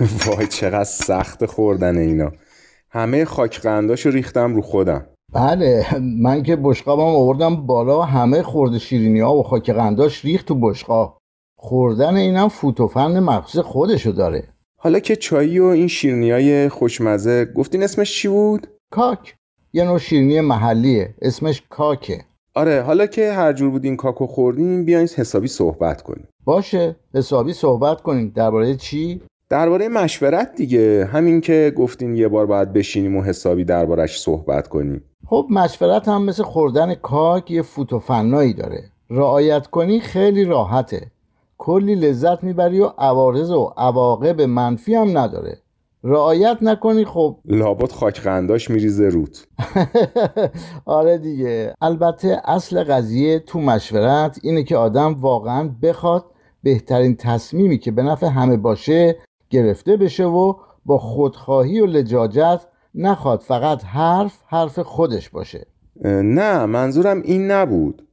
وای چقدر سخت خوردن اینا. همه خاک قنداشو ریختم رو خودم. بله من که بشقابم آوردم بالا همه خورده شیرینی ها و خاک قنداش ریخت تو بشقاب. خوردن اینم فوت و فن مخصوص خودشو داره. حالا که چایی و این شیرینی های خوشمزه گفتین اسمش چی بود؟ کاک. یه نوع شیرینی محلیه اسمش کاکه. آره حالا که هر جور بود این کاکو خوردیم بیاین حسابی صحبت کنیم. باشه حسابی صحبت کنیم. درباره چی؟ درباره مشورت دیگه. همین که گفتین یه بار باید بشینیم و حسابی دربارش صحبت کنیم. خب مشورت هم مثل خوردن کاک یه فوت و فنایی داره. رعایت کنی خیلی راحته. کلی لذت می‌بری و عوارض و عواقب منفی هم نداره. رعایت نکنی خب. لابد خاک قنداش میریزه روت آره دیگه. البته اصل قضیه تو مشورت اینه که آدم واقعا بخواد بهترین تصمیمی که به نفع همه باشه گرفته بشه و با خودخواهی و لجاجت نخواد فقط حرف حرف خودش باشه. نه منظورم این نبود.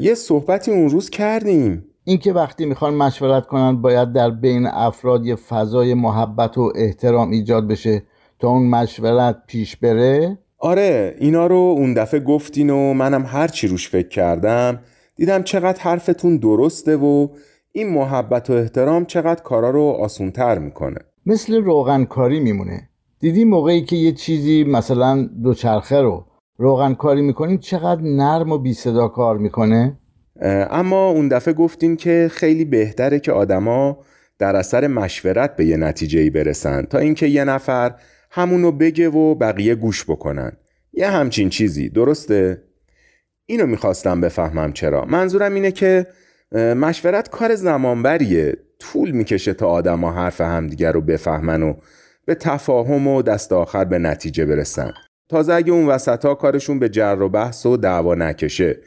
یه صحبتی اون روز کردیم. اینکه وقتی می‌خوان مشورت کنن باید در بین افراد یه فضای محبت و احترام ایجاد بشه تا اون مشورت پیش بره؟ آره اینا رو اون دفعه گفتین و منم هر چی روش فکر کردم. دیدم چقدر حرفتون درسته و این محبت و احترام چقدر کارا رو آسونتر می‌کنه. مثل روغنکاری میمونه. دیدی موقعی که یه چیزی مثلا دوچرخه رو روغنکاری می‌کنیم چقدر نرم و بی صدا کار می‌کنه؟ اما اون دفعه گفتین که خیلی بهتره که آدما در اثر مشورت به یه نتیجه برسن تا اینکه یه نفر همونو بگه و بقیه گوش بکنن. یه همچین چیزی درسته؟ اینو می‌خواستم بفهمم چرا. منظورم اینه که مشورت کار زمانبریه. طول می‌کشه تا آدما حرف همدیگر رو بفهمن و به تفاهم و دست آخر به نتیجه برسن. تازه اگه اون وسط ها کارشون به جر و بحث و دعوا نکشه.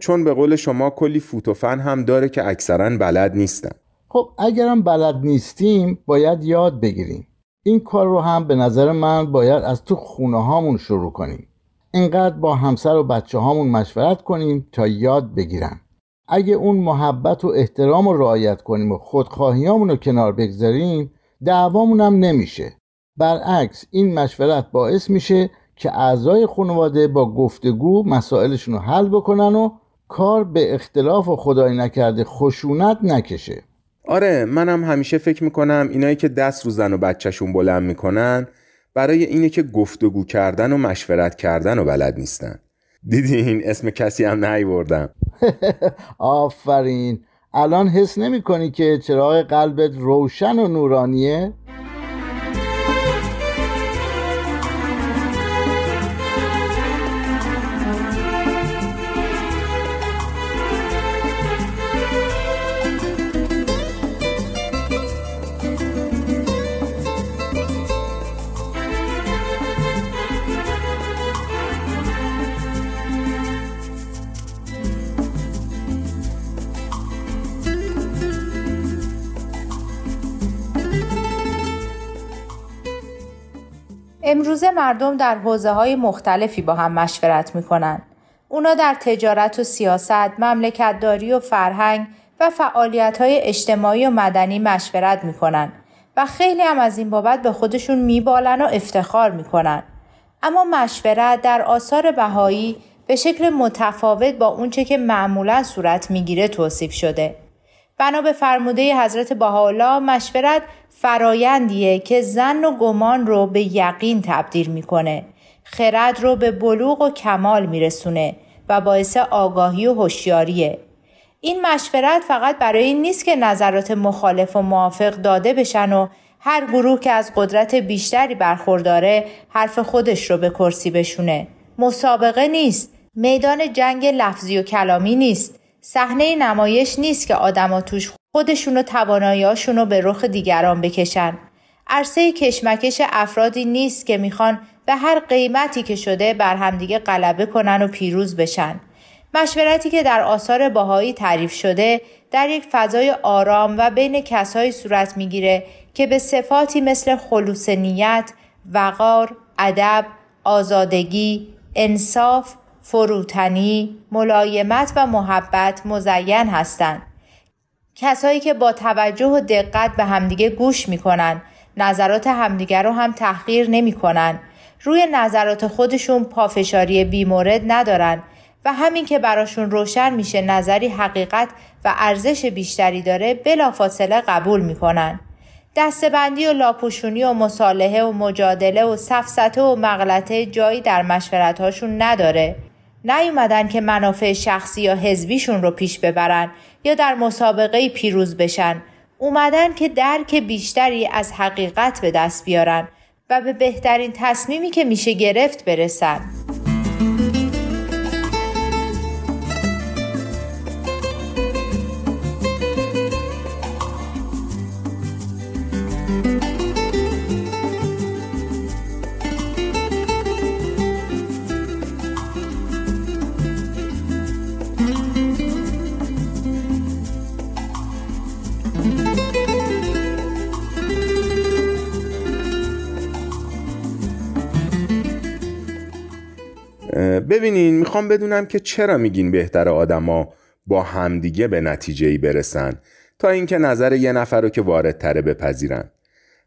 چون به قول شما کلی فوت و فن هم داره که اکثرا بلد نیستن. خب اگرم بلد نیستیم باید یاد بگیریم. این کار رو هم به نظر من باید از تو خونه هامون شروع کنیم. اینقدر با همسر و بچه هامون مشورت کنیم تا یاد بگیرن. اگه اون محبت و احترام رو رعایت کنیم و خودخواهیامون رو کنار بگذاریم دعوامون هم نمیشه. برعکس این مشورت باعث میشه که اعضای خانواده با گفتگو مسائلشون رو حل بکنن و کار به اختلاف و خدای نکرده خشونت نکشه. آره منم همیشه فکر می‌کنم اینایی که دست رو زن و بچهشون بلند می‌کنن برای اینه که گفتگو کردن و مشورت کردن و بلد نیستن. دیدین اسم کسی هم نیوردم آفرین الان حس نمی کنی که چراغ قلبت روشن و نورانیه؟ امروزه مردم در حوزه های مختلفی با هم مشورت می‌کنن. اونا در تجارت و سیاست، مملکتداری و فرهنگ و فعالیت های اجتماعی و مدنی مشورت می‌کنن و خیلی هم از این بابت به خودشون میبالن و افتخار می‌کنن. اما مشورت در آثار بهایی به شکل متفاوت با اونچه که معمولا صورت می‌گیره توصیف شده. بنا به فرموده حضرت بهاءالله مشورت فرایندیه که زن و گمان رو به یقین تبدیل می‌کنه. خرد رو به بلوغ و کمال میرسونه و باعث آگاهی و هوشیاریه. این مشورت فقط برای این نیست که نظرات مخالف و موافق داده بشن و هر گروه که از قدرت بیشتری برخورداره حرف خودش رو به کرسی بشونه. مسابقه نیست. میدان جنگ لفظی و کلامی نیست. صحنه نمایش نیست که آدما توش خودشون و تواناییاشون رو به رخ دیگران بکشن. عرصه کشمکش افرادی نیست که می‌خوان به هر قیمتی که شده بر همدیگه غلبه کنن و پیروز بشن. مشورتی که در آثار باهایی تعریف شده در یک فضای آرام و بین کسایی صورت می‌گیره که به صفاتی مثل خلوص نیت، وقار، ادب، آزادگی، انصاف، فروتنی، ملایمت و محبت مزین هستند. کسایی که با توجه و دقت به همدیگه گوش می‌کنن، نظرات همدیگه رو هم تحقیر نمی‌کنن، روی نظرات خودشون پافشاری بیمورد ندارن و همین که براشون روشن میشه نظری حقیقت و ارزش بیشتری داره بلافاصله قبول می‌کنن. دستبندی و لاپوشونی و مصالحه و مجادله و سفسته و مغلطه جایی در مشورتهاشون نداره. نیومدن که منافع شخصی یا حزبیشون رو پیش ببرن یا در مسابقه پیروز بشن. اومدن که درک بیشتری از حقیقت به دست بیارن و به بهترین تصمیمی که میشه گرفت برسن. ببینین می‌خوام بدونم که چرا میگین بهتر آدما با همدیگه به نتیجه ای برسن تا اینکه نظر یه نفر رو که وارد تره بپذیرن.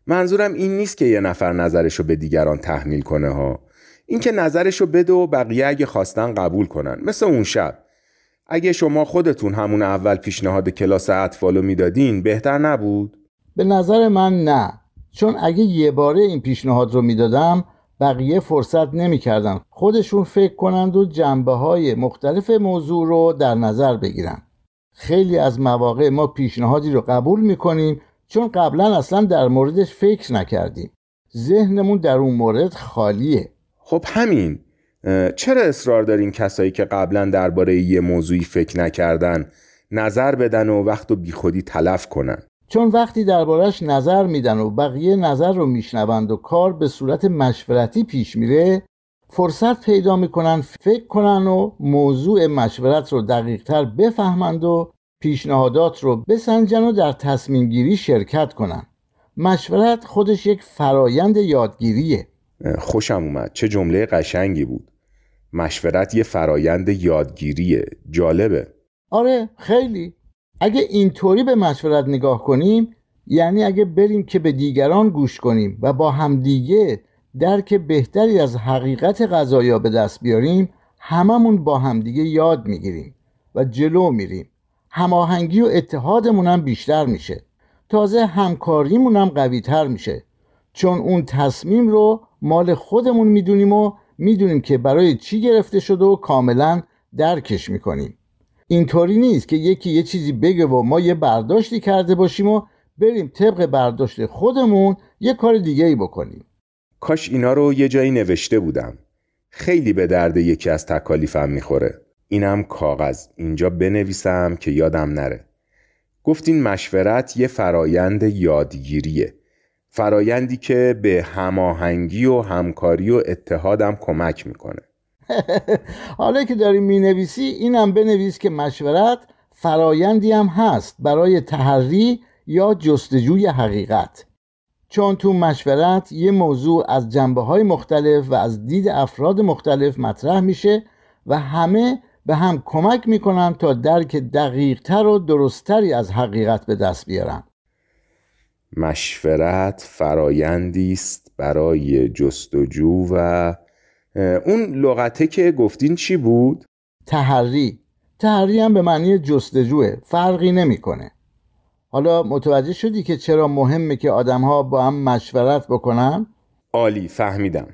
منظورم این نیست که یه نفر نظرشو به دیگران تحمیل کنه ها. اینکه نظرشو بده و بقیه اگه خواستن قبول کنن. مثل اون شب. اگه شما خودتون همون اول پیشنهاد کلاس اطفالو می‌دادین بهتر نبود؟ به نظر من نه. چون اگه یه باره این پیشنهاد رو می‌دادم بقیه فرصت نمی‌کردن خودشون فکر کنند و جنبه های مختلف موضوع رو در نظر بگیرن خیلی از مواقع ما پیشنهادی رو قبول می‌کنیم چون قبلا اصلا در موردش فکر نکردیم. ذهنمون در اون مورد خالیه. خب همین. چرا اصرار دارین کسایی که قبلا درباره یه موضوعی فکر نکردن نظر بدن و وقت و بیخودی تلف کنن؟ چون وقتی دربارش نظر میدن و بقیه نظر رو میشنوند و کار به صورت مشورتی پیش میره فرصت پیدا می‌کنن فکر کنن و موضوع مشورت رو دقیقتر بفهمند و پیشنهادات رو بسنجن و در تصمیم گیری شرکت کنن. مشورت خودش یک فرایند یادگیریه. خوشم اومد. چه جمله قشنگی بود. مشورت یه فرایند یادگیریه. جالبه. آره خیلی. اگه اینطوری به مشورت نگاه کنیم یعنی اگه بریم که به دیگران گوش کنیم و با همدیگه درک بهتری از حقیقت غذایا به دست بیاریم هممون با همدیگه یاد می‌گیریم و جلو میریم. هماهنگی و اتحادمون هم بیشتر میشه. تازه همکاریمون هم قوی تر میشه. چون اون تصمیم رو مال خودمون می‌دونیم و می‌دونیم که برای چی گرفته شده و کاملا درکش می‌کنیم. اینطوری نیست که یکی یه چیزی بگه و ما یه برداشتی کرده باشیم و بریم طبق برداشت خودمون یه کار دیگه ای بکنیم. کاش اینا رو یه جایی نوشته بودم. خیلی به درد یکی از تکالیفم می‌خوره. اینم کاغذ. اینجا بنویسم که یادم نره. گفتین مشورت یه فرایند یادگیریه. فرایندی که به هماهنگی و همکاری و اتحادم کمک می‌کنه. حالا که داری می نویسی اینم بنویس که مشورت فرایندی هم هست برای تحری یا جستجوی حقیقت. چون تو مشورت یه موضوع از جنبه های مختلف و از دید افراد مختلف مطرح میشه و همه به هم کمک می‌کنن تا درک دقیقتر و درستتری از حقیقت به دست بیارن. مشورت فرایندی است برای جستجو و اون لغته که گفتین چی بود؟ تحری تحری هم به معنی جستجوه فرقی نمی‌کنه. حالا متوجه شدی که چرا مهمه که آدم ها با هم مشورت بکنن؟ عالی فهمیدم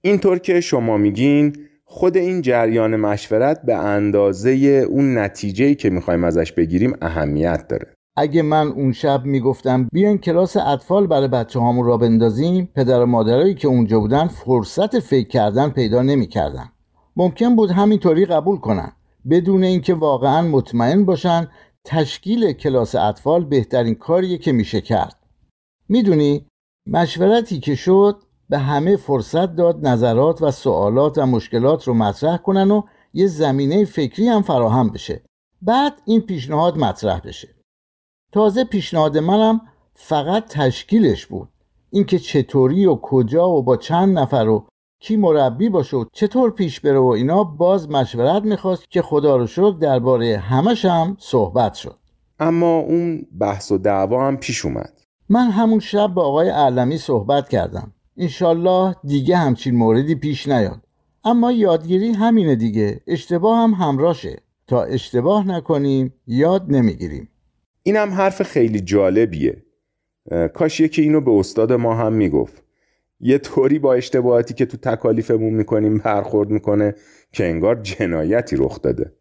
اینطور که شما میگین خود این جریان مشورت به اندازه اون نتیجهی که می‌خوایم ازش بگیریم اهمیت داره اگه من اون شب می‌گفتم بیاین کلاس اطفال برای بچه هامون را بندازیم پدر و مادرایی که اونجا بودن فرصت فکر کردن پیدا نمی‌کردن. ممکن بود همینطوری قبول کنن. بدون اینکه واقعا مطمئن باشن تشکیل کلاس اطفال بهترین کاریه که میشه کرد. می‌دونی مشورتی که شد به همه فرصت داد نظرات و سوالات و مشکلات رو مطرح کنن و یه زمینه فکری هم فراهم بشه. بعد این پیشنهاد مطرح بشه. تازه پیشنهاد منم فقط تشکیلش بود. اینکه چطوری و کجا و با چند نفر و کی مربی باشه و چطور پیش بره و اینا باز مشورت می‌خواست که خدا رو شکر درباره همش هم صحبت شد. اما اون بحث و دعوا هم پیش اومد. من همون شب با آقای علمی صحبت کردم. انشالله دیگه همچین موردی پیش نیاد. اما یادگیری همینه دیگه. اشتباه هم همراشه تا اشتباه نکنیم یاد نمی‌گیریم. این هم حرف خیلی جالبیه. کاش یکی اینو به استاد ما هم می‌گفت. یه طوری با اشتباهاتی که تو تکالیفمون می‌کنیم برخورد می‌کنه که انگار جنایتی رخ داده.